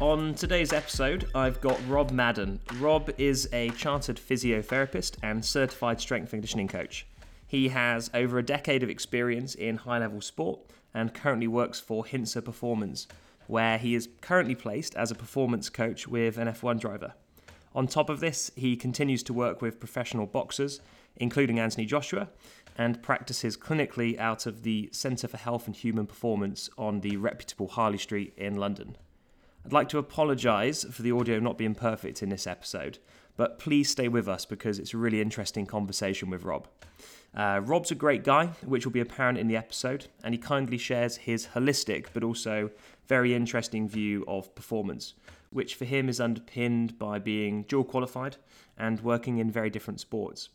On today's episode, I've got Rob Madden. Rob is a chartered physiotherapist and certified strength and conditioning coach. He has over a decade of experience in high level sport and currently works for Hintsa Performance, where he is currently placed as a performance coach with an F1 driver. On top of this, he continues to work with professional boxers, including Anthony Joshua, and practices clinically out of the Centre for Health and Human Performance on the reputable Harley Street in London. I'd like to apologise for the audio not being perfect in this episode, but please stay with us because it's a really interesting conversation with Rob. Uh, Rob's a great guy, which will be apparent in the episode, and he kindly shares his holistic but also very interesting view of performance, which for him is underpinned by being dual qualified and working in very different sports.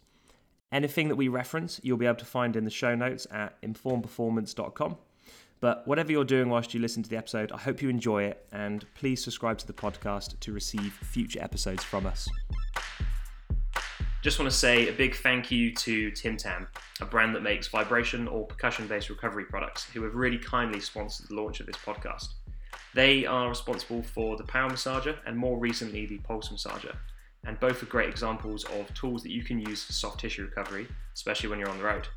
Anything that we reference, you'll be able to find in the show notes at informperformance.com. But whatever you're doing whilst you listen to the episode, I hope you enjoy it and please subscribe to the podcast to receive future episodes from us. Just want to say a big thank you to Tim Tam, a brand that makes vibration or percussion based recovery products, who have really kindly sponsored the launch of this podcast. They are responsible for the Power Massager and more recently the Pulse Massager, and both are great examples of tools that you can use for soft tissue recovery, especially when you're on the road.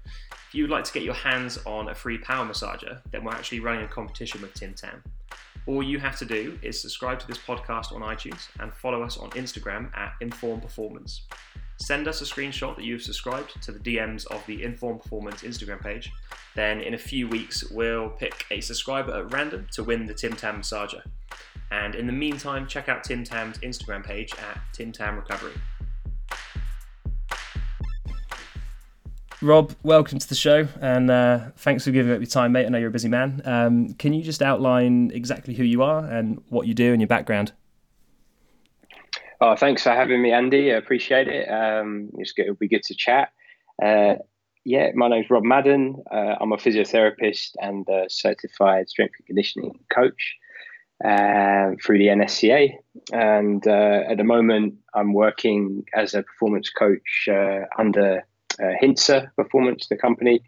If you would like to get your hands on a free power massager, then we're actually running a competition with Tim Tam. All you have to do is subscribe to this podcast on iTunes and follow us on Instagram at Inform Performance. Send us a screenshot that you've subscribed to the DMs of the Inform Performance Instagram page. Then, in a few weeks, we'll pick a subscriber at random to win the Tim Tam massager. And in the meantime, check out Tim Tam's Instagram page at Tim Tam Recovery. Rob, welcome to the show, and uh, thanks for giving up your time, mate. I know you're a busy man. Um, can you just outline exactly who you are and what you do and your background? Oh, thanks for having me, Andy. I appreciate it. Um, it's good. It'll be good to chat. Uh, yeah, my name's Rob Madden. Uh, I'm a physiotherapist and a certified strength and conditioning coach uh, through the NSCA. And uh, at the moment, I'm working as a performance coach uh, under uh, Hintsa Performance, the company,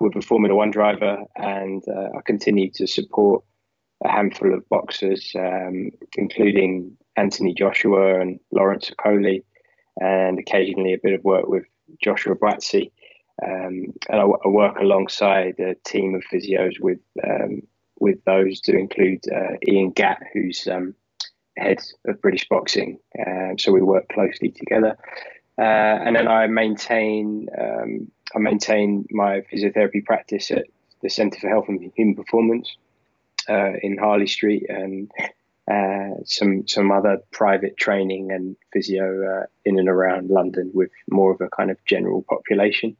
with a Formula One driver, and I continue to support a handful of boxers, um, including Anthony Joshua and Lawrence Okolie, and occasionally a bit of work with Joshua Buatsi. Um, and I, I, work alongside a team of physios with um, with those to include uh, Ian Gatt, who's um, head of British Boxing. Uh, so we work closely together. Uh, and then I maintain um, I maintain my physiotherapy practice at the Centre for Health and Human Performance uh, in Harley Street, and uh, some some other private training and physio in and around London with more of a kind of general population.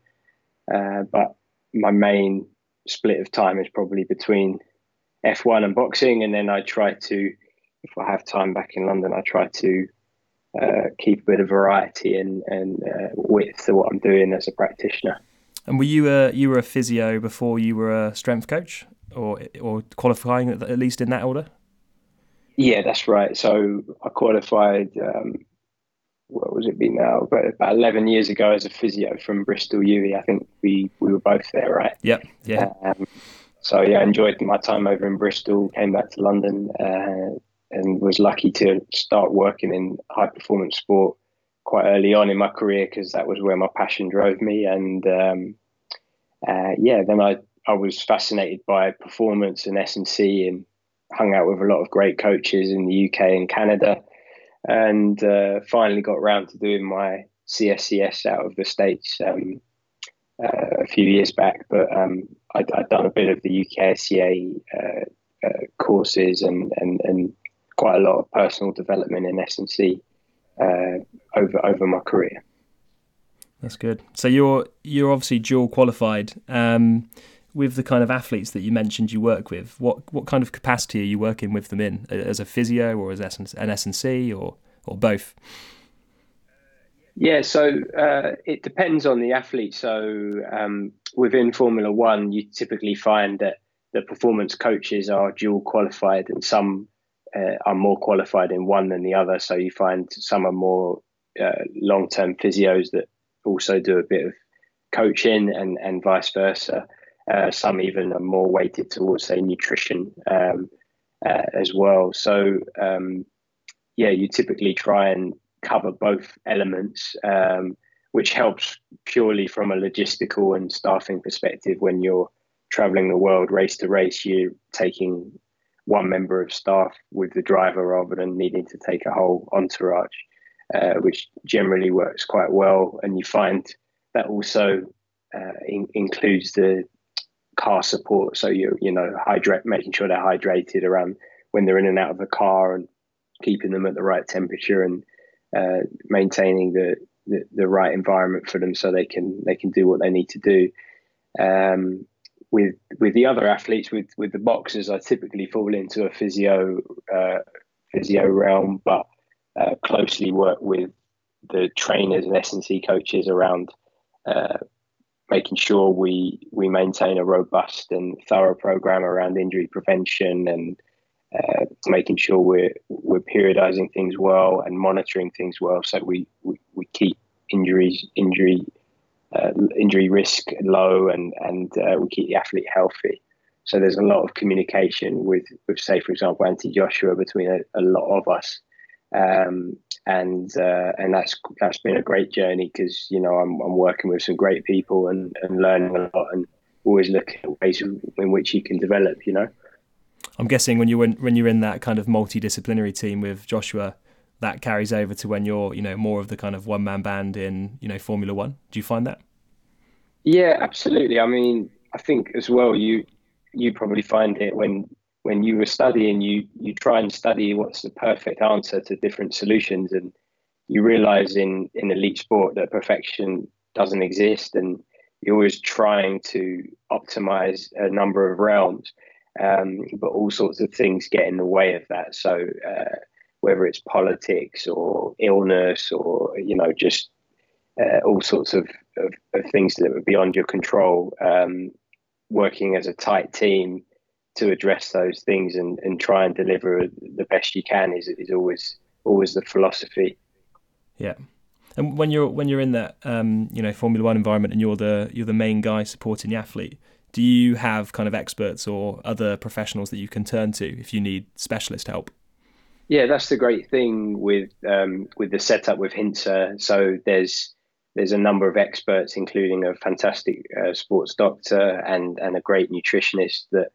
But my main split of time is probably between F1 and boxing, and then I try to, if I have time back in London, I try to uh, keep a bit of variety and, and uh, width to what I'm doing as a practitioner. And were you a you were a physio before you were a strength coach, or or qualifying at least in that order? Yeah, that's right. So I qualified. Um, what was it been now? About, about eleven years ago as a physio from Bristol UWE. I think we we were both there, right? Yep. Yeah. Um, so yeah, I enjoyed my time over in Bristol. Came back to London. Uh, and was lucky to start working in high performance sport quite early on in my career because that was where my passion drove me. And um, uh, yeah, then I, I was fascinated by performance and S&C and hung out with a lot of great coaches in the UK and Canada. And uh, finally got around to doing my CSCS out of the States um, uh, a few years back. But um, i had done a bit of the UKSCA uh, uh, courses and, and, and quite a lot of personal development in S&C uh, over over my career. That's good. So you're you're obviously dual qualified. Um, with the kind of athletes that you mentioned you work with, what what kind of capacity are you working with them in, as a physio or as an S&C or or both? Yeah, so uh, it depends on the athlete. So um, within Formula One, you typically find that the performance coaches are dual qualified, and some uh, are more qualified in one than the other. So you find some are more uh, long term physios that also do a bit of coaching and, and vice versa. Uh, some even are more weighted towards, say, nutrition. Um, uh, as well. So um, yeah, you typically try and cover both elements, um, which helps purely from a logistical and staffing perspective. When you're traveling the world race to race, you're taking one member of staff with the driver rather than needing to take a whole entourage, uh, which generally works quite well. And you find that also uh, in, includes the car support. So you you know hydrate, making sure they're hydrated around when they're in and out of the car, and keeping them at the right temperature and uh, maintaining the, the, the right environment for them so they can they can do what they need to do. Um, with with the other athletes, with with the boxers, I typically fall into a physio uh, physio realm, but uh, closely work with the trainers and S and C coaches around uh, making sure we we maintain a robust and thorough program around injury prevention and uh, making sure we're we're periodizing things well and monitoring things well, so we we, we keep injuries injury uh, injury risk low and and uh, we keep the athlete healthy. So there's a lot of communication with with say for example Anthony Joshua between a, a lot of us. Um, and uh, and that's that's been a great journey because you know I'm, I'm working with some great people and, and learning a lot and always looking at ways in which you can develop. You know. I'm guessing when you when, when you're in that kind of multidisciplinary team with Joshua, that carries over to when you're you know more of the kind of one man band in you know Formula One. Do you find that? Yeah, absolutely. I mean, I think as well you you probably find it when when you were studying, you you try and study what's the perfect answer to different solutions, and you realize in in elite sport that perfection doesn't exist, and you're always trying to optimize a number of realms, um, but all sorts of things get in the way of that. So uh, whether it's politics or illness or you know just uh, all sorts of, of, of, things that are beyond your control, um, working as a tight team to address those things and, and try and deliver the best you can is, is always always the philosophy. Yeah. And when you're when you're in that um, you know Formula One environment and you're the you're the main guy supporting the athlete, do you have kind of experts or other professionals that you can turn to if you need specialist help? Yeah, that's the great thing with um, with the setup with Hintsa. So there's there's a number of experts, including a fantastic uh, sports doctor and and a great nutritionist that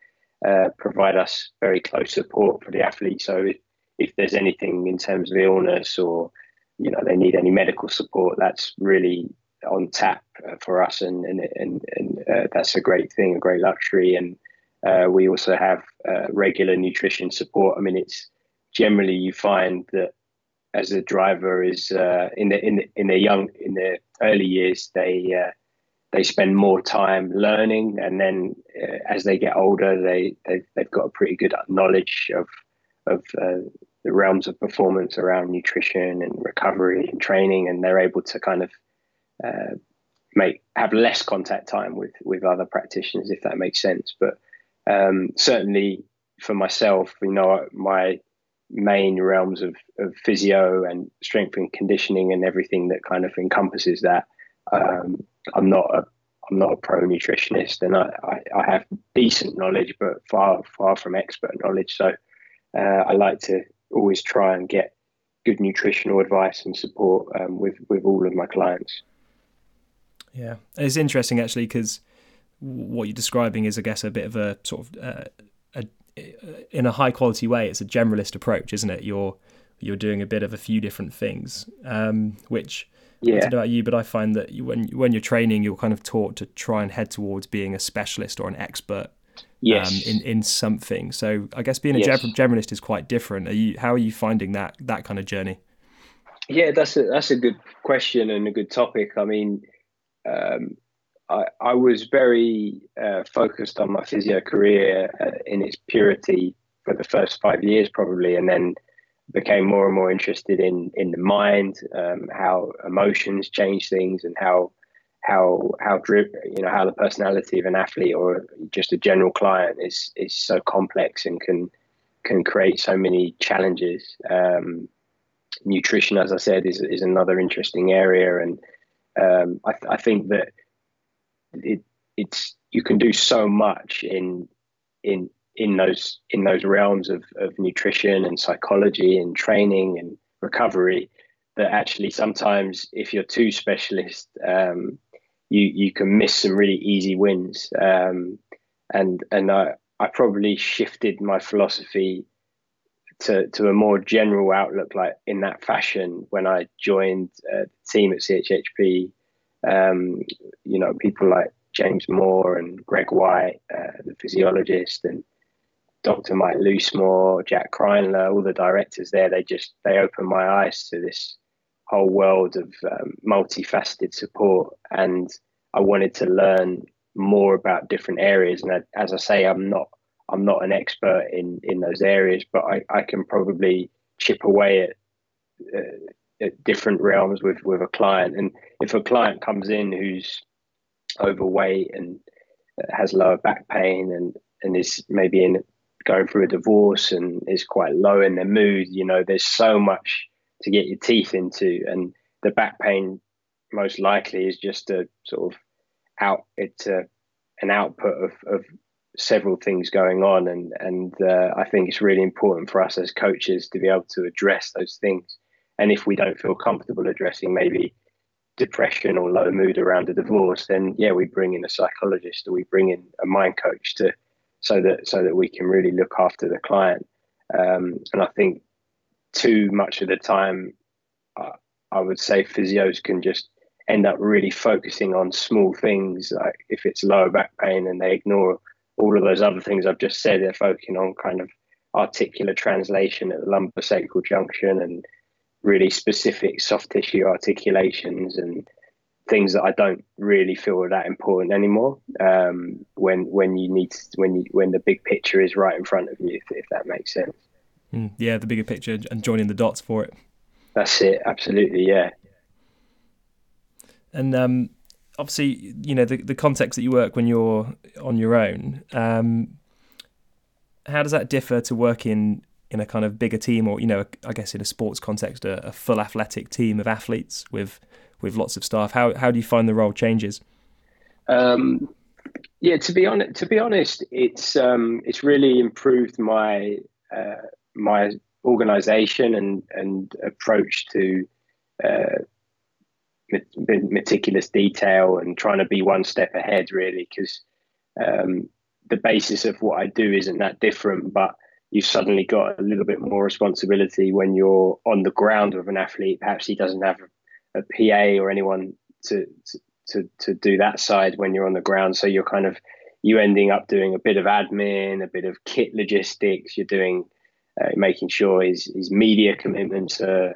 uh, provide us very close support for the athlete. So if, if there's anything in terms of illness or you know they need any medical support, that's really on tap uh, for us, and and and, and uh, that's a great thing, a great luxury. And uh, we also have uh, regular nutrition support. I mean, it's generally you find that as a driver is uh, in the in the, in their young in their early years they they spend more time learning, and then uh, as they get older, they they've, they've, got a pretty good knowledge of of uh, the realms of performance around nutrition and recovery and training, and they're able to kind of uh, make have less contact time with with other practitioners, if that makes sense. But um, certainly for myself, you know, my main realms of, of physio and strength and conditioning and everything that kind of encompasses that um, I'm not a I'm not a pro nutritionist, and I, I, I, have decent knowledge, but far far from expert knowledge. So uh, I like to always try and get good nutritional advice and support um, with with all of my clients. Yeah, it's interesting actually because what you're describing is, I guess, a bit of a sort of uh, a, in a high quality way. It's a generalist approach, isn't it? You're you're doing a bit of a few different things, um, which yeah. I don't know about you, but I find that when when you're training, you're kind of taught to try and head towards being a specialist or an expert. Yes. Um, in in something. So I guess being a yes. generalist is quite different. Are you? How are you finding that that kind of journey? Yeah, that's a that's a good question and a good topic. I mean, um, I I was very uh, focused on my physio career uh, in its purity for the first five years, probably, and then became more and more interested in in the mind, um, how emotions change things, and how how how drip, you know how the personality of an athlete or just a general client is is so complex and can can create so many challenges. Um, nutrition, as I said, is is another interesting area, and um, I, I think that it it's you can do so much in in in those in those realms of, of nutrition and psychology and training and recovery that actually sometimes if you're too specialist um, you you can miss some really easy wins. Um, and and I, I probably shifted my philosophy to to a more general outlook like in that fashion when I joined uh, the team at CHHP um, you know people like James Moore and Greg Whyte uh, the physiologist and Dr. Mike Loosemore, Jack Kreindler, all the directors there, they just they opened my eyes to this whole world of um, multifaceted support, and I wanted to learn more about different areas. And as I say, I'm not I'm not an expert in in those areas, but I, I can probably chip away at, uh, at different realms with with a client. And if a client comes in who's overweight and has lower back pain and and is maybe in going through a divorce and is quite low in their mood, you know, there's so much to get your teeth into, and the back pain most likely is just a sort of out. It's a, an output of, of several things going on, and and uh, I think it's really important for us as coaches to be able to address those things. And if we don't feel comfortable addressing maybe depression or low mood around a divorce, then yeah, we bring in a psychologist or we bring in a mind coach to so that so that we can really look after the client. Um, and I think too much of the time, uh, I would say physios can just end up really focusing on small things, like if it's lower back pain, and they ignore all of those other things I've just said. They're focusing on kind of articular translation at the lumbar sacral junction and really specific soft tissue articulations and things that I don't really feel are that important anymore. Um, when when you need to, when you when the big picture is right in front of you, if, if that makes sense. Mm, yeah, the bigger picture and joining the dots for it. That's it. Absolutely, yeah. And um, obviously, you know the the context that you work when you're on your own. Um, how does that differ to working in a kind of bigger team, or you know, I guess in a sports context, a, a full athletic team of athletes with with lots of staff. How how do you find the role changes? Um, yeah, to be honest, to be honest, it's um, it's really improved my uh, my organization and and approach to uh, meticulous detail and trying to be one step ahead, really, because um, the basis of what I do isn't that different, but you've suddenly got a little bit more responsibility when you're on the ground with an athlete. Perhaps he doesn't have a PA or anyone to, to to do that side when you're on the ground. So you're kind of you ending up doing a bit of admin, a bit of kit logistics. You're doing uh, making sure his his media commitments are,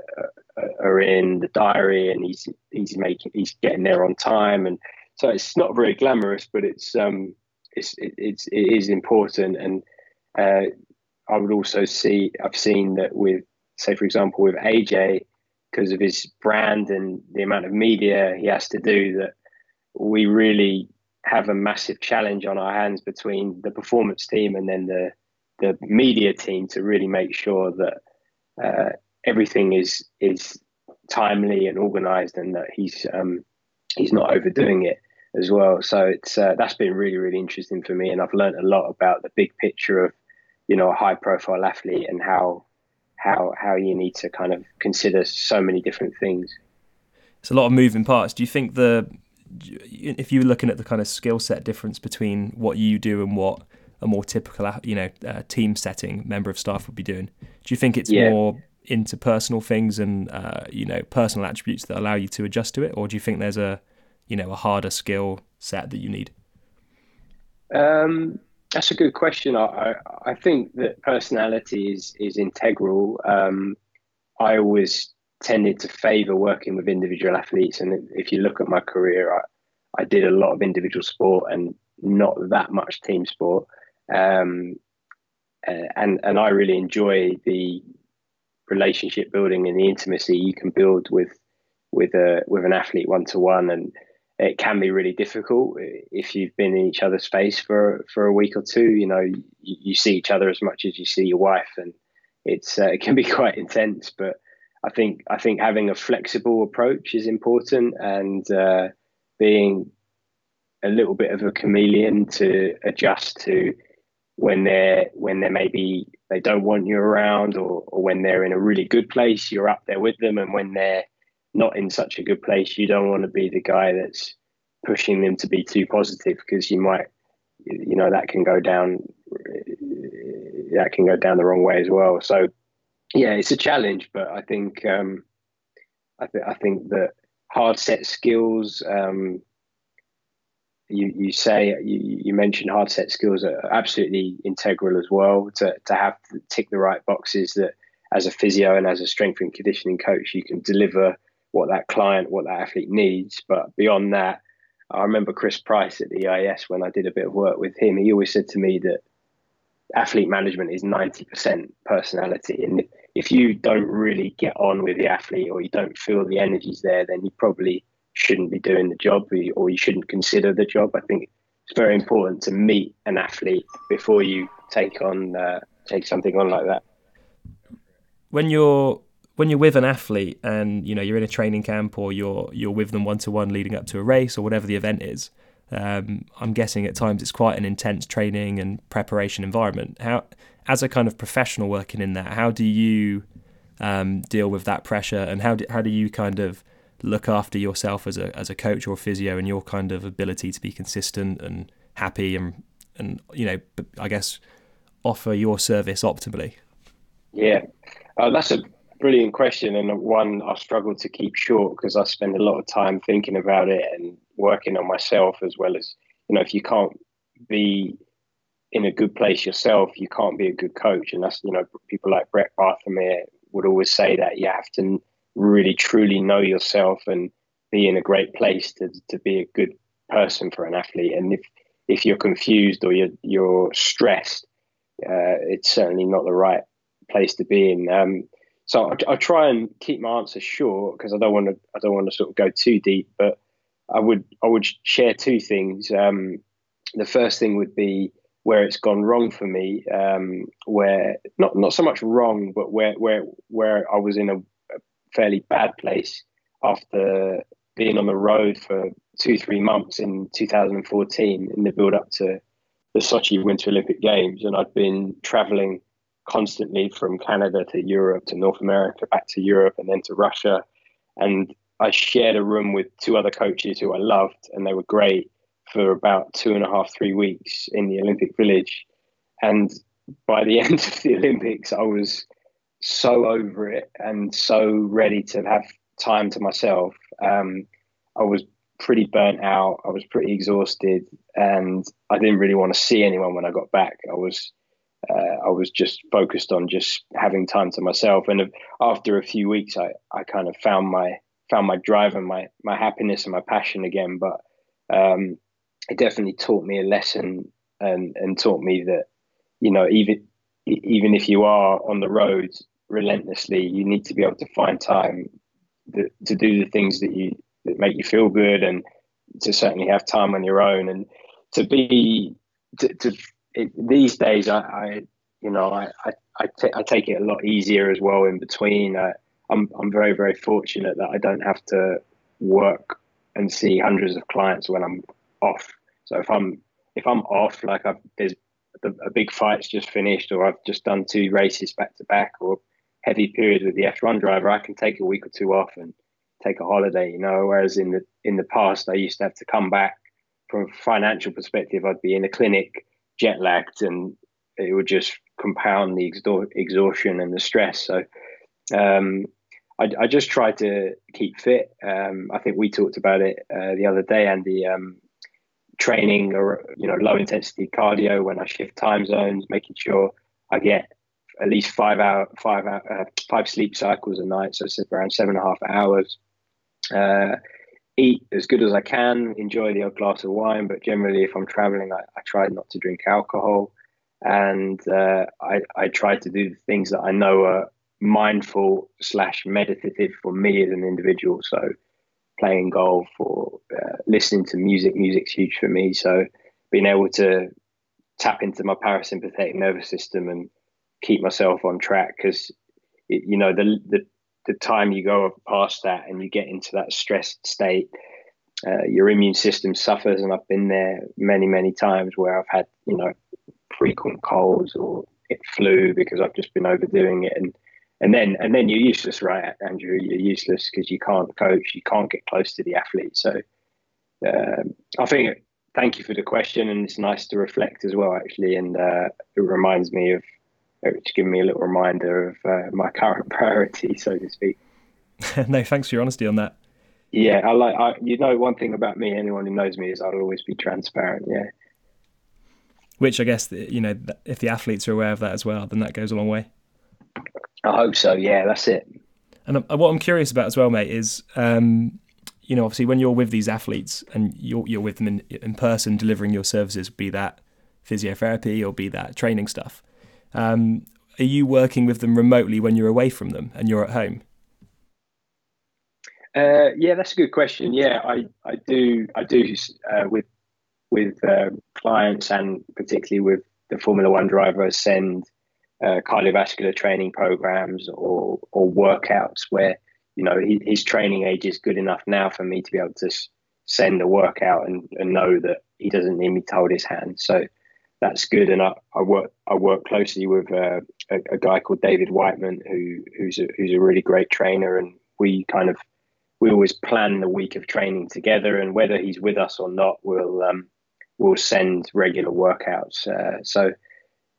are in the diary, and he's he's making he's getting there on time. And so it's not very glamorous, but it's um it's it, it's it is important. And uh, I would also see I've seen that with say for example with AJ because of his brand and the amount of media he has to do that we really have a massive challenge on our hands between the performance team and then the the media team to really make sure that uh, everything is is timely and organized and that he's um, he's not overdoing it as well. So it's uh, that's been really really interesting for me, and I've learned a lot about the big picture of you know a high profile athlete and how how how you need to kind of consider so many different things. It's a lot of moving parts. Do you think the if you're looking at the kind of skill set difference between what you do and what a more typical you know uh, team setting member of staff would be doing, do you think it's yeah. more interpersonal things and uh, you know personal attributes that allow you to adjust to it, or do you think there's a you know a harder skill set that you need? Um, that's a good question. I, I think that personality is is integral. Um, I always tended to favour working with individual athletes, and if you look at my career, I, I did a lot of individual sport and not that much team sport. Um, and and I really enjoy the relationship building and the intimacy you can build with with a with an athlete one to one and it can be really difficult if you've been in each other's face for for a week or two. You know, you, you see each other as much as you see your wife, and it's uh, it can be quite intense. But I think I think having a flexible approach is important, and uh, being a little bit of a chameleon to adjust to when they're when they're maybe they don't want you around or, or when they're in a really good place you're up there with them. And when they're not in such a good place you don't want to be the guy that's pushing them to be too positive because you might you know that can go down that can go down the wrong way as well. So yeah it's a challenge but i think um i, th- I think that hard set skills um you you say you, you mentioned hard set skills are absolutely integral as well to to have to tick the right boxes that as a physio and as a strength and conditioning coach you can deliver what that client what that athlete needs. But beyond that I remember Chris Price at the EIS when I did a bit of work with him. He always said to me that athlete management is 90% personality. And if you don't really get on with the athlete or you don't feel the energies there then you probably shouldn't be doing the job or you shouldn't consider the job. I think it's very important to meet an athlete before you take on uh, take something on like that. When you're when you're with an athlete and you know you're in a training camp or you're you're with them one to one leading up to a race or whatever the event is, um, I'm guessing at times it's quite an intense training and preparation environment. How, as a kind of professional working in that, how do you um, deal with that pressure, and how do, how do you kind of look after yourself as a as a coach or a physio and your kind of ability to be consistent and happy and and you know I guess offer your service optimally? Yeah, uh, that's a brilliant question and one I struggle to keep short because I spend a lot of time thinking about it and working on myself as well as you know if you can't be in a good place yourself, you can't be a good coach, and that's you know people like Brett Bartholomew would always say that you have to really truly know yourself and be in a great place to, to be a good person for an athlete. And if, if you're confused or you're, you're stressed, uh, it's certainly not the right place to be in. Um, so I, I, try and keep my answers short because I don't want to. I don't want to sort of go too deep. But I would. I would share two things. Um, the first thing would be where it's gone wrong for me. Um, where not not so much wrong, but where where where I was in a fairly bad place after being on the road for two, three months in 2014 in the build up to the Sochi Winter Olympic Games. And I'd been traveling constantly from Canada to Europe to North America, back to Europe, and then to Russia. And I shared a room with two other coaches who I loved, and they were great for about two and a half, three weeks in the Olympic Village. And by the end of the Olympics, I was so over it and so ready to have time to myself. Um, I was pretty burnt out. I was pretty exhausted, and I didn't really want to see anyone when I got back. I was uh, I was just focused on just having time to myself. And after a few weeks, I, I kind of found my found my drive and my my happiness and my passion again. But um, it definitely taught me a lesson and and taught me that you know even even if you are on the road relentlessly. You need to be able to find time to, to do the things that you that make you feel good, and to certainly have time on your own, and to be to, to it, these days. I, I, you know I I, I, t- I take it a lot easier as well. In between, I, I'm I'm very very fortunate that I don't have to work and see hundreds of clients when I'm off. So if I'm if I'm off, like I've, there's a big fight's just finished, or I've just done two races back to back, or heavy period with the F1 driver, I can take a week or two off and take a holiday, you know. Whereas in the in the past, I used to have to come back from a financial perspective. I'd be in a clinic, jet lagged, and it would just compound the exhaustion and the stress. So um, I, I, just try to keep fit. Um, I think we talked about it uh, the other day, and the um, training or you know low intensity cardio when I shift time zones, making sure I get at least five hour, five hour, uh, five sleep cycles a night, so it's around seven and a half hours. Uh, eat as good as I can, enjoy the odd glass of wine, but generally, if I'm traveling, I, I try not to drink alcohol, and uh, I, I try to do the things that I know are mindful slash meditative for me as an individual. So, playing golf or uh, listening to music. Music's huge for me. So, being able to tap into my parasympathetic nervous system and keep myself on track because you know the, the the time you go past that and you get into that stressed state uh, your immune system suffers and i've been there many many times where i've had you know frequent colds or it flu because I've just been overdoing it and and then and then you're useless, right, Andrew? You're useless because you can't coach, you can't get close to the athlete. So um, I think thank you for the question, and it's nice to reflect as well, actually, and uh, it reminds me of it's given me a little reminder of uh, my current priority, so to speak. no, thanks for your honesty on that. Yeah, I like. I, you know, one thing about me, anyone who knows me, is I'll always be transparent. Yeah. Which I guess you know, if the athletes are aware of that as well, then that goes a long way. I hope so. Yeah, that's it. And uh, what I'm curious about as well, mate, is um, you know, obviously when you're with these athletes and you're you're with them in, in person, delivering your services, be that physiotherapy or be that training stuff. Um, are you working with them remotely when you're away from them and you're at home? Uh, yeah, that's a good question. Yeah, I, I do I do uh, with with uh, clients and particularly with the Formula One drivers send uh, cardiovascular training programs or or workouts where you know he, his training age is good enough now for me to be able to send a workout and, and know that he doesn't need me to hold his hand. So that's good. And I, I work I work closely with uh, a, a, guy called David Whiteman who who's a, who's a really great trainer, and we kind of we always plan the week of training together, and whether he's with us or not, we'll um, we'll send regular workouts. Uh, so,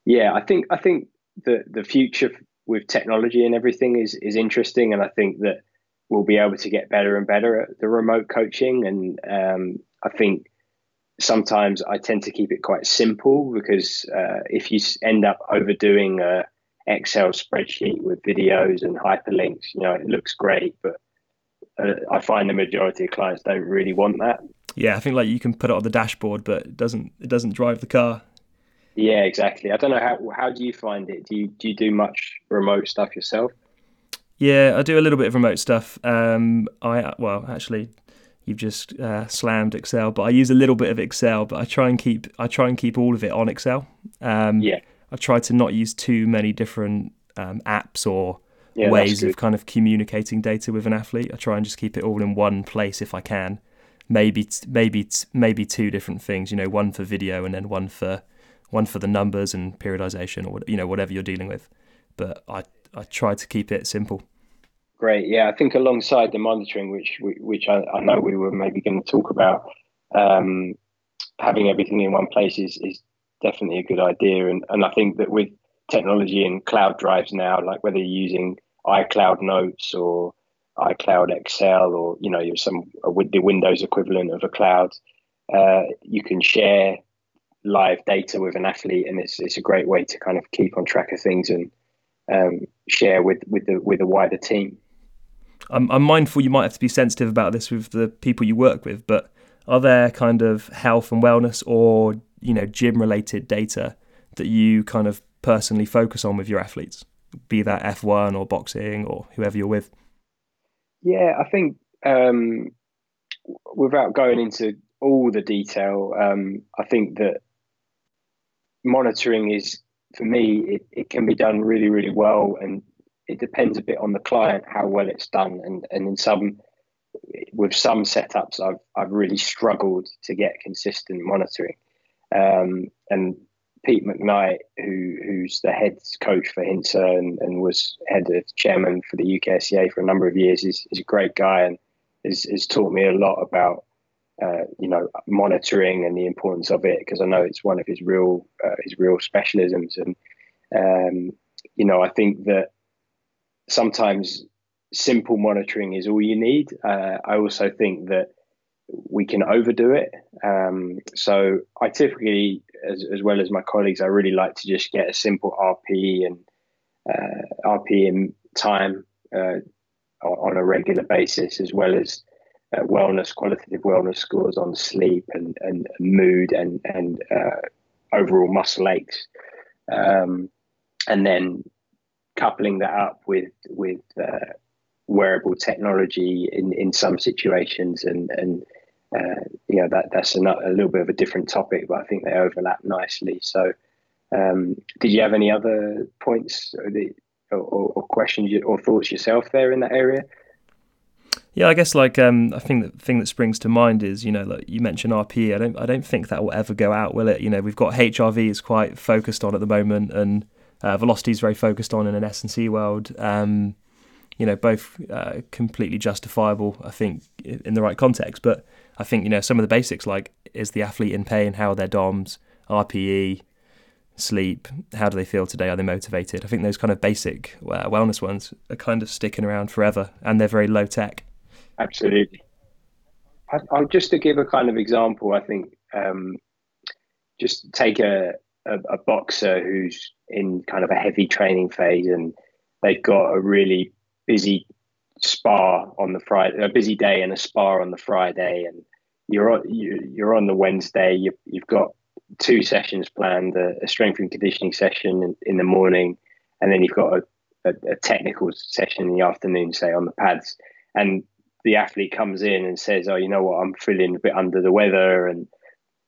yeah, I think I think the the future with technology and everything is is interesting, and I think that we'll be able to get better and better at the remote coaching. And um, I think sometimes I tend to keep it quite simple because uh, if you end up overdoing a Excel spreadsheet with videos and hyperlinks, you know, it looks great, but uh, I find the majority of clients don't really want that. Yeah, I think like you can put it on the dashboard, but it doesn't it doesn't drive the car. Yeah, exactly. I don't know how how do you find it? Do you do you do much remote stuff yourself? Yeah, I do a little bit of remote stuff. Um, I well, actually, you've just uh, slammed Excel, but I use a little bit of Excel, but I try and keep I try and keep all of it on Excel. Um, yeah, I try to not use too many different um, apps or yeah, ways of kind of communicating data with an athlete. I try and just keep it all in one place if I can. Maybe maybe maybe two different things. You know, one for video and then one for one for the numbers and periodization or you know whatever you're dealing with. But I I try to keep it simple. Great, yeah. I think alongside the monitoring, which which I, I know we were maybe going to talk about, um, having everything in one place is, is definitely a good idea. And and I think that with technology and cloud drives now, like whether you're using iCloud Notes or iCloud Excel or you know some the Windows equivalent of a cloud, uh, you can share live data with an athlete, and it's it's a great way to kind of keep on track of things and um, share with with the with a wider team. I'm, I'm mindful you might have to be sensitive about this with the people you work with, but are there kind of health and wellness or you know gym related data that you kind of personally focus on with your athletes? be that F1 or boxing or whoever you're with? Yeah, I think um, without going into all the detail, um, I think that monitoring is, for me, it, it can be done really, really well. And it depends a bit on the client how well it's done. And, and in some, with some setups, I've, I've really struggled to get consistent monitoring. Um, and Pete McKnight, who who's the head coach for Hintsa and, and was head of chairman for the UKSCA for a number of years, is, is a great guy and has, has taught me a lot about uh, you know monitoring and the importance of it because I know it's one of his real uh, his real specialisms and um, you know I think that sometimes simple monitoring is all you need. Uh, I also think that we can overdo it. Um, so I typically, as, as well as my colleagues, I really like to just get a simple RP and uh, RP time uh, on a regular basis, as well as uh, wellness, qualitative wellness scores on sleep and, and mood and, and uh, overall muscle aches. Um, and then coupling that up with, with uh, wearable technology in, in some situations and, and uh, you know that that's a, a, little bit of a different topic, but I think they overlap nicely. So, um, did you have any other points or, the, or, or, questions or thoughts yourself there in that area? Yeah, I guess like um, I think the thing that springs to mind is you know like you mentioned RPE. I don't I don't think that will ever go out, will it? You know we've got HRV is quite focused on at the moment, and uh, velocity is very focused on in an S and C world. Um, you know both uh, completely justifiable, I think, in the right context. But I think you know some of the basics like is the athlete in pain? How are their DOMs? RPE, sleep, how do they feel today? Are they motivated? I think those kind of basic uh, wellness ones are kind of sticking around forever, and they're very low tech. Absolutely. I, I'll just to give a kind of example. I think um, just take a, a, a boxer who's in kind of a heavy training phase, and they've got a really busy spar on the Friday, a busy day and a spar on the Friday, and you're on you, you're on the Wednesday. You, you've got two sessions planned: a, a strength and conditioning session in, in, the morning, and then you've got a, a, a, technical session in the afternoon, say on the pads. And the athlete comes in and says, "Oh, you know what? I'm feeling a bit under the weather," and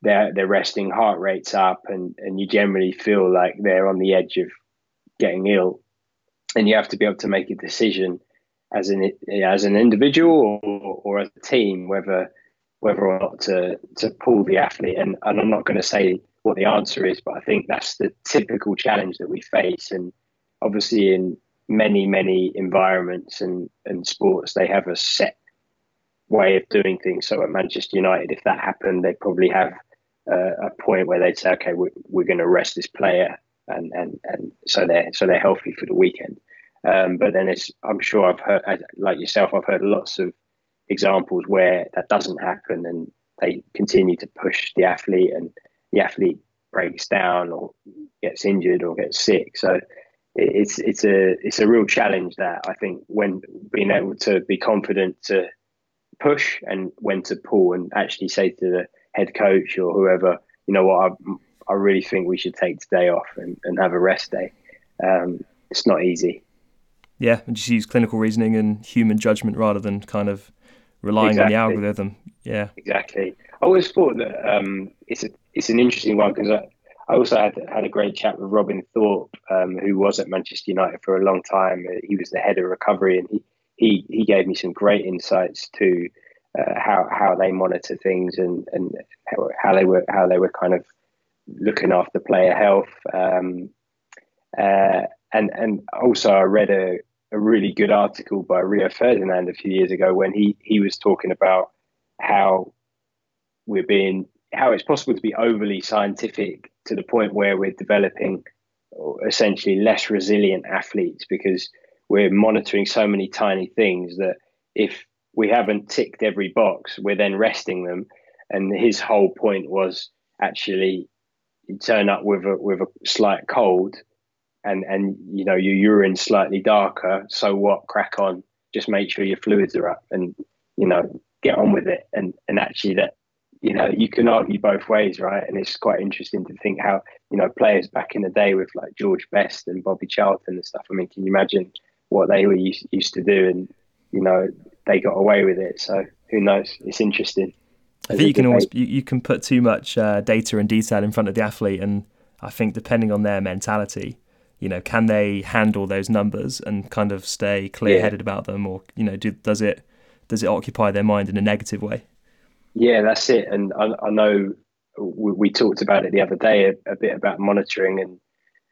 their their resting heart rates up, and and you generally feel like they're on the edge of getting ill, and you have to be able to make a decision as an as an individual or, or as a team whether whether or not to to pull the athlete. And, and I'm not going to say what the answer is, but I think that's the typical challenge that we face. And obviously, in many many environments and and sports, they have a set way of doing things. So at Manchester United, if that happened, they probably have a point where they'd say, okay, we're, we're going to rest this player, and and and so they're so they're healthy for the weekend. Um, but then it's, I'm sure I've heard, like yourself, I've heard lots of examples where that doesn't happen and they continue to push the athlete and the athlete breaks down or gets injured or gets sick. So it's it's a it's a real challenge that I think when being able to be confident to push and when to pull and actually say to the head coach or whoever, you know what, I, I really think we should take today off and, and have a rest day. Um, it's not easy. Yeah, and just use clinical reasoning and human judgment rather than kind of relying exactly. on the algorithm. Yeah, exactly. I always thought that um, it's a, it's an interesting one because I, I also had had a great chat with Robin Thorpe, um, who was at Manchester United for a long time. He was the head of recovery, and he he, he gave me some great insights to uh, how how they monitor things and and how, how, they were how they were kind of looking after player health. Um, uh, and and also I read a, a really good article by Rio Ferdinand a few years ago when he he was talking about how we're being how it's possible to be overly scientific to the point where we're developing essentially less resilient athletes because we're monitoring so many tiny things that if we haven't ticked every box, we're then resting them. And his whole point was actually you turn up with a with a slight cold and and you know your urine slightly darker. So what? Crack on. Just make sure your fluids are up and you know get on with it. And and actually that you know you can argue both ways right? And it's quite interesting to think how you know players back in the day with like george best and bobby charlton and stuff. I mean can you imagine what they were used, used to do? And you know they got away with it so who knows it's interesting I think you can always you, you can put too much uh, data and detail in front of the athlete, and I think depending on their mentality, you know, can they handle those numbers and kind of stay clear-headed yeah. about them, or you know, do, does it does it occupy their mind in a negative way? Yeah, that's it. And I, I know we, we, talked about it the other day a, a, bit about monitoring, and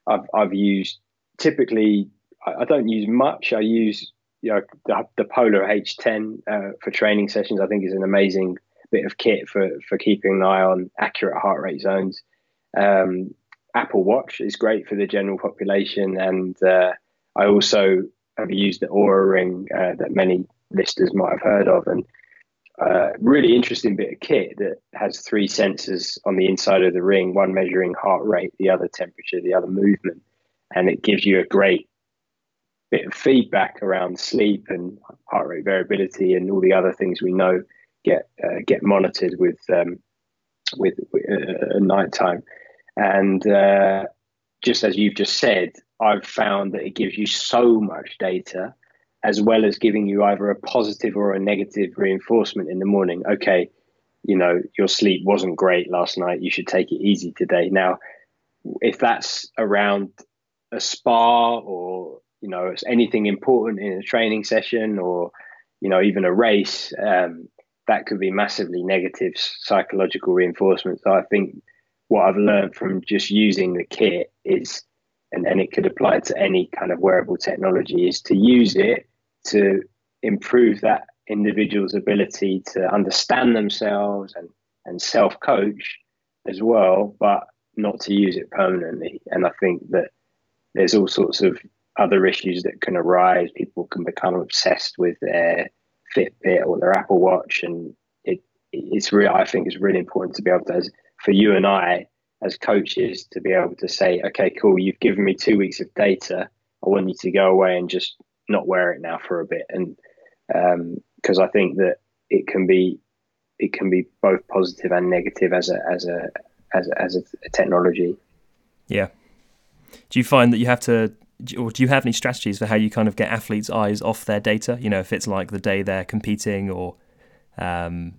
I've I've used typically I, I don't use much. I use you know the, the Polar H10 uh, for training sessions. I think is an amazing bit of kit for for keeping an eye on accurate heart rate zones. Um, Apple Watch is great for the general population, and uh, I also have used the Oura Ring uh, that many listeners might have heard of, and uh, really interesting bit of kit that has three sensors on the inside of the ring: one measuring heart rate, the other temperature, the other movement, and it gives you a great bit of feedback around sleep and heart rate variability and all the other things we know get uh, get monitored with um, with, uh, nighttime. And uh, just as you've just said, I've found that it gives you so much data as well as giving you either a positive or a negative reinforcement in the morning. Okay, you know, your sleep wasn't great last night. You should take it easy today. Now, if that's around a spar or, you know, anything important in a training session or, you know, even a race, um, that could be massively negative psychological reinforcement. So I think what I've learned from just using the kit is, and, and it could apply to any kind of wearable technology, is to use it to improve that individual's ability to understand themselves and, and self coach as well, but not to use it permanently. And I think that there's all sorts of other issues that can arise. People can become obsessed with their Fitbit or their Apple Watch, and it it's real. I think it's really important to be able to, as for you and I as coaches, to be able to say, okay, cool, you've given me two weeks of data. I want you to go away and just not wear it now for a bit, and because um, I think that it can be it can be both positive and negative as a as a as a, as a technology. Yeah. Do you find that you have to or do you have any strategies for how you kind of get athletes' eyes off their data? You know, if it's like the day they're competing or um,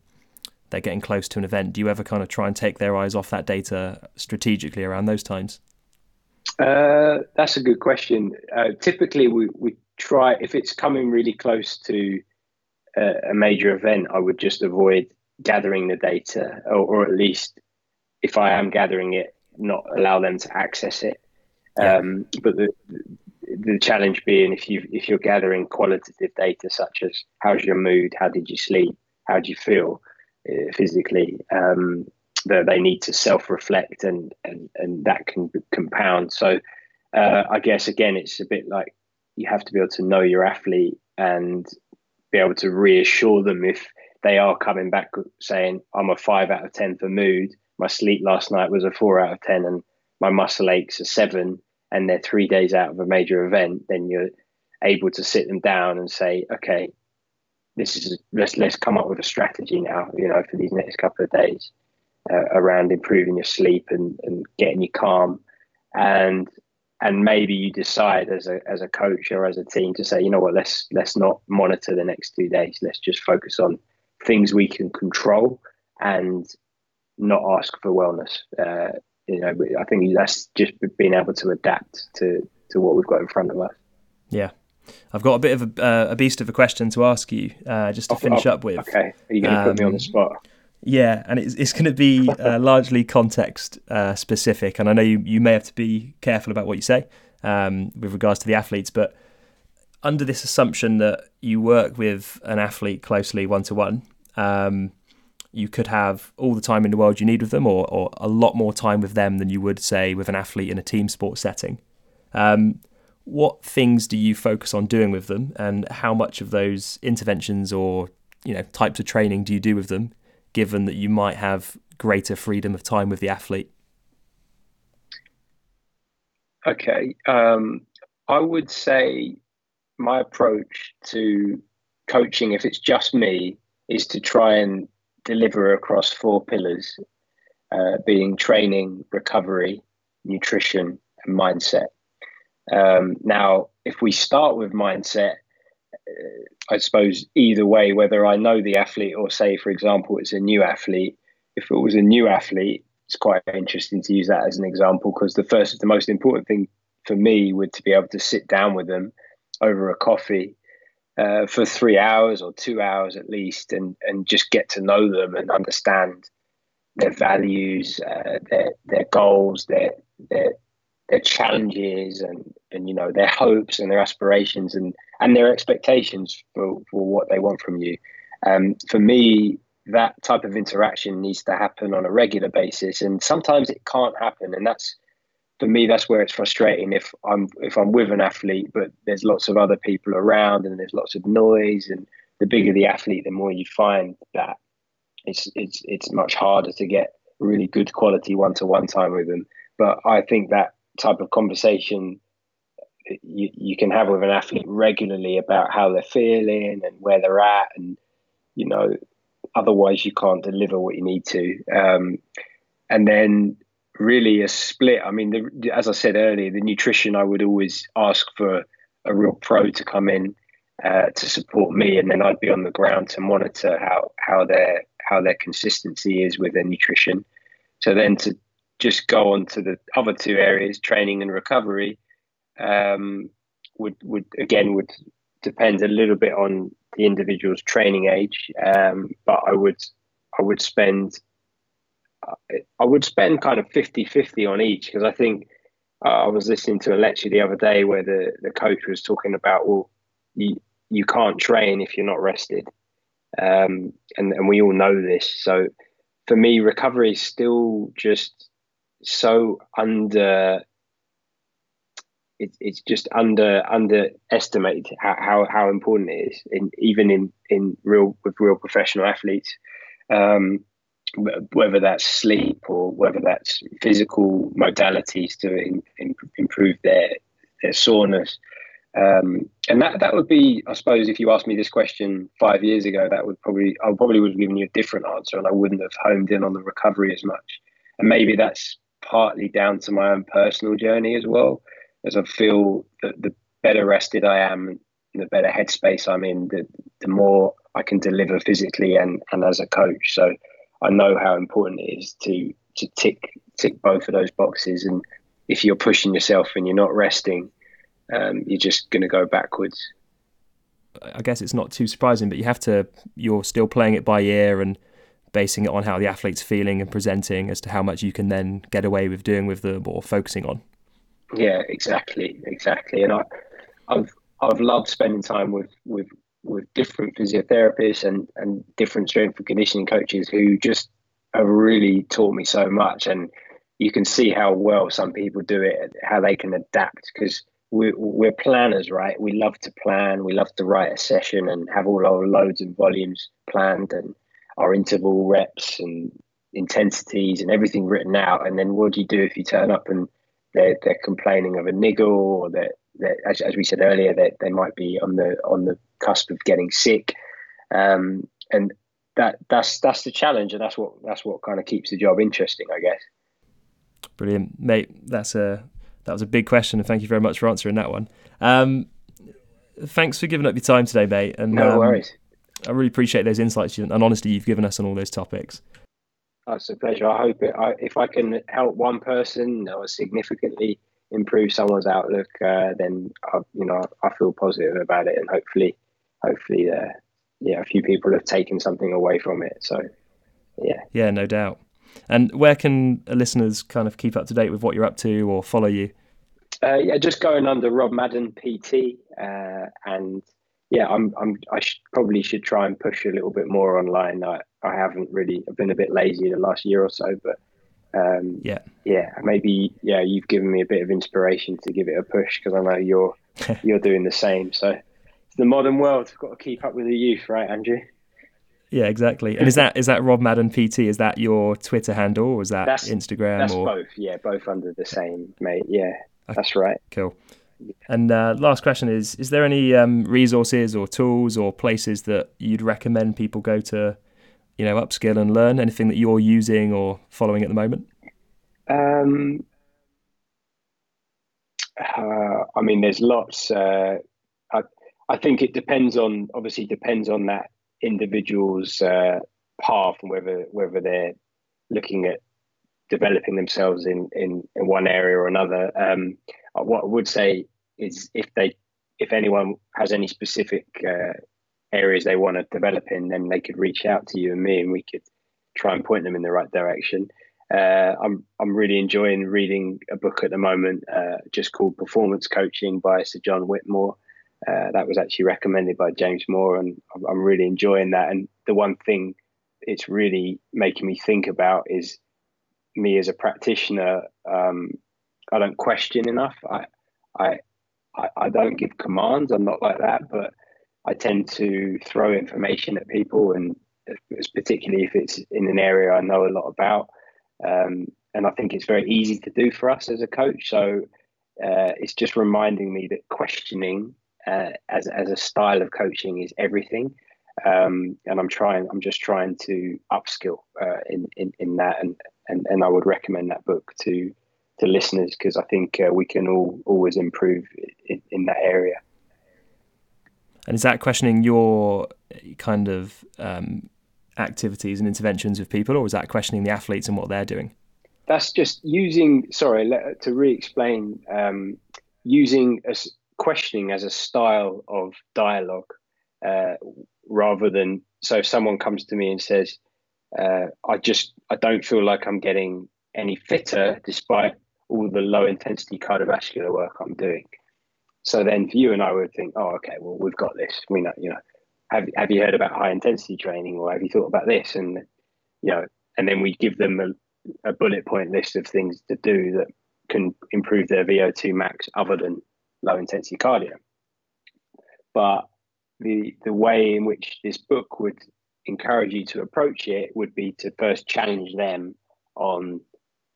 they're getting close to an event, do you ever kind of try and take their eyes off that data strategically around those times? Uh, that's a good question. Uh, typically, we, we try, if it's coming really close to a, a major event, I would just avoid gathering the data, or, or, at least if I am gathering it, not allow them to access it. Um, but the the challenge being if you if you're gathering qualitative data such as how's your mood, how did you sleep, how do you feel uh, physically, um, that they need to self reflect and, and and that can compound. So uh, I guess again it's a bit like you have to be able to know your athlete and be able to reassure them if they are coming back saying I'm a five out of ten for mood. My sleep last night was a four out of ten, and my muscle aches a seven and they're three days out of a major event, then you're able to sit them down and say, okay, this is let's let's come up with a strategy now, you know, for these next couple of days uh, around improving your sleep and, and getting you calm, and and maybe you decide as a as a coach or as a team to say, you know what, let's let's not monitor the next two days. Let's just focus on things we can control and not ask for wellness. Uh, you know, I think that's just being able to adapt to to what we've got in front of us. Yeah. I've got a bit of a, uh, a beast of a question to ask you, uh, just to oh, finish oh, up with. Okay, are you going to um, put me on the um, spot? Yeah, and it's, it's going to be uh, largely context uh, specific, and I know you, you may have to be careful about what you say um, with regards to the athletes, but under this assumption that you work with an athlete closely one to one, you could have all the time in the world you need with them, or, or a lot more time with them than you would, say, with an athlete in a team sport setting. Um, what things do you focus on doing with them, and how much of those interventions or you know types of training do you do with them, given that you might have greater freedom of time with the athlete? Okay, um, I would say my approach to coaching, if it's just me, is to try and deliver across four pillars, uh, being training, recovery, nutrition, and mindset. Um, now, if we start with mindset, uh, I suppose either way, whether I know the athlete or say, for example, it's a new athlete, if it was a new athlete, it's quite interesting to use that as an example because the first, the most important thing for me would to be able to sit down with them over a coffee uh, for three hours or two hours at least, and and just get to know them and understand their values, uh, their their goals, their their their challenges, and and you know their hopes and their aspirations and and their expectations for for what they want from you. Um, for me, that type of interaction needs to happen on a regular basis, and sometimes it can't happen, and that's for me, that's where it's frustrating. If I'm if I'm with an athlete, but there's lots of other people around, and there's lots of noise, and the bigger the athlete, the more you find that it's it's it's much harder to get really good quality one to one time with them. But I think that type of conversation you, you can have with an athlete regularly about how they're feeling and where they're at, and you know, otherwise you can't deliver what you need to. Um, and then really a split. I mean, the, as I said earlier, the nutrition I would always ask for a real pro to come in uh, to support me, and then I'd be on the ground to monitor how how their how their consistency is with their nutrition. So then to just go on to the other two areas, training and recovery, um, would would again would depends a little bit on the individual's training age. Um, but I would I would spend I would spend kind of 50-50 on each because I think uh, I was listening to a lecture the other day where the, the coach was talking about well you you can't train if you're not rested. Um, and and we all know this. So for me recovery is still just so under it, it's just under underestimated how, how, how important it is in even in in real with real professional athletes. Um, whether that's sleep or whether that's physical modalities to in, in, improve their their soreness. Um, and that that would be, I suppose, if you asked me this question five years ago, that would probably I probably would have given you a different answer, and I wouldn't have homed in on the recovery as much. And maybe that's partly down to my own personal journey as well, as I feel that the better rested I am, the better headspace I'm in, the the more I can deliver physically and and as a coach. So I know how important it is to to tick tick both of those boxes. And if you're pushing yourself and you're not resting, um, you're just going to go backwards. I guess it's not too surprising, but you have to. You're still playing it by ear and basing it on how the athlete's feeling and presenting as to how much you can then get away with doing with them or focusing on. Yeah, exactly, exactly. And I, I've I've loved spending time with with with different physiotherapists and, and different strength and conditioning coaches who just have really taught me so much. And you can see how well some people do it, how they can adapt because we're, we're planners, right? We love to plan, we love to write a session and have all our loads and volumes planned and our interval reps and intensities and everything written out. And then what do you do if you turn up and they're, they're complaining of a niggle or that as, as we said earlier, that they, they might be on the on the cusp of getting sick, um, and that that's that's the challenge, and that's what that's what kind of keeps the job interesting, I guess. Brilliant, mate. That's a that was a big question, and thank you very much for answering that one. Um, thanks for giving up your time today, mate. And no um, worries. I really appreciate those insights and honesty you've given us on all those topics. Oh, it's a pleasure. I hope it, I, if I can help one person or significantly improve someone's outlook, uh, then I, you know I feel positive about it, and hopefully, hopefully, uh, yeah, a few people have taken something away from it. So, yeah, yeah, no doubt. And where can listeners kind of keep up to date with what you're up to or follow you? Uh, yeah, just going under Rob Madden PT, uh, and yeah, I'm I'm I should, probably should try and push a little bit more online. I I haven't really I've been a bit lazy the last year or so, but um, yeah, yeah, maybe yeah, you've given me a bit of inspiration to give it a push because I know you're you're doing the same. So it's the modern world. We've got to keep up with the youth, right, Andrew? Yeah, exactly. And is that is that Rob Madden PT? Is that your Twitter handle or is that that's, Instagram? That's or both. Yeah, both under the same, mate. Yeah, that's right. Cool. And uh, last question is: Is there any um, resources or tools or places that you'd recommend people go to you know, upskill and learn? Anything that you're using or following at the moment? Um, uh, I mean, there's lots. Uh, I, I think it depends on, obviously, depends on that individual's uh, path and whether whether they're looking at developing themselves in in, in one area or another. Um, what I would say is if they if anyone has any specific uh, areas they want to develop in, then they could reach out to you and me, and we could try and point them in the right direction. Uh, I'm I'm really enjoying reading a book at the moment, uh, just called Performance Coaching by Sir John Whitmore. Uh, that was actually recommended by James Moore, and I'm, really enjoying that. And the one thing it's really making me think about is me as a practitioner. Um, I don't question enough. I, I I don't give commands. I'm not like that, but I tend to throw information at people, and particularly if it's in an area I know a lot about. Um, and I think it's very easy to do for us as a coach. So uh, it's just reminding me that questioning uh, as as a style of coaching is everything. Um, and I'm trying. I'm just trying to upskill uh, in, in in that, and, and and I would recommend that book to to listeners because I think uh, we can all always improve in, in that area. And is that questioning your kind of um, activities and interventions with people, or is that questioning the athletes and what they're doing? That's just using, sorry, to re explain, um, using a, questioning as a style of dialogue uh, rather than so if someone comes to me and says uh, I just I don't feel like I'm getting any fitter despite all the low intensity cardiovascular work I'm doing. So then for you and I would think, oh, okay, well we've got this. We know, you know, have have you heard about high intensity training or have you thought about this? And you know, and then we give them a, a bullet point list of things to do that can improve their VO2 max other than low intensity cardio. But the the way in which this book would encourage you to approach it would be to first challenge them on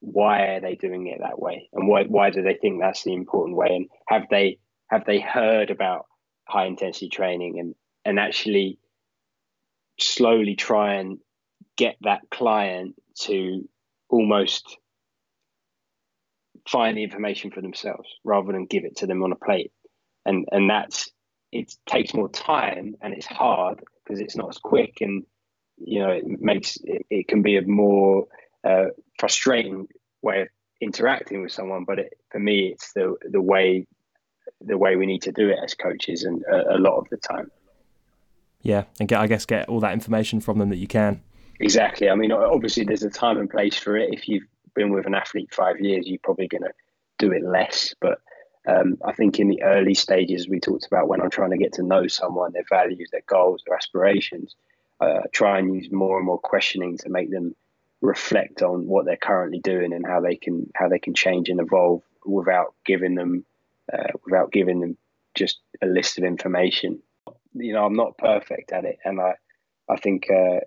why are they doing it that way and why why do they think that's the important way and have they have they heard about high intensity training and and actually slowly try and get that client to almost find the information for themselves rather than give it to them on a plate? And and that's it takes more time and it's hard because it's not as quick and you know it makes it, it can be a more uh, frustrating way of interacting with someone but it, for me it's the the way the way we need to do it as coaches and a, a lot of the time. Yeah and get i guess get all that information from them that you can. Exactly. I mean obviously there's a time and place for it. If you've been with an athlete five years you're probably going to do it less but um, I think in the early stages we talked about when I'm trying to get to know someone, their values, their goals, their aspirations, uh, try and use more and more questioning to make them reflect on what they're currently doing and how they can how they can change and evolve without giving them uh, without giving them just a list of information. You know, I'm not perfect at it, and I I think uh,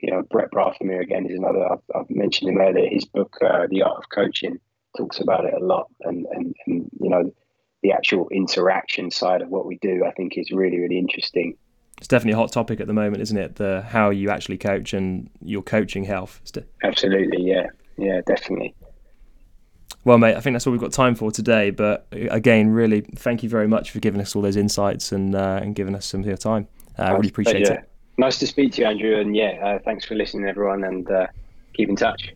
you know Brett Bartholomew again is another. I've, I've mentioned him earlier. His book, uh, The Art of Coaching talks about it a lot, and, and and you know the actual interaction side of what we do, I think is really really interesting. It's definitely a hot topic at the moment, isn't it? The how you actually coach and your coaching health. Absolutely, yeah, yeah, definitely. Well, mate, I think that's all we've got time for today. But uh, again, really, thank you very much for giving us all those insights and uh, and giving us some of your time. Uh, I really appreciate it. Nice to speak to you, Andrew, and yeah, uh, thanks for listening, everyone, and uh, keep in touch.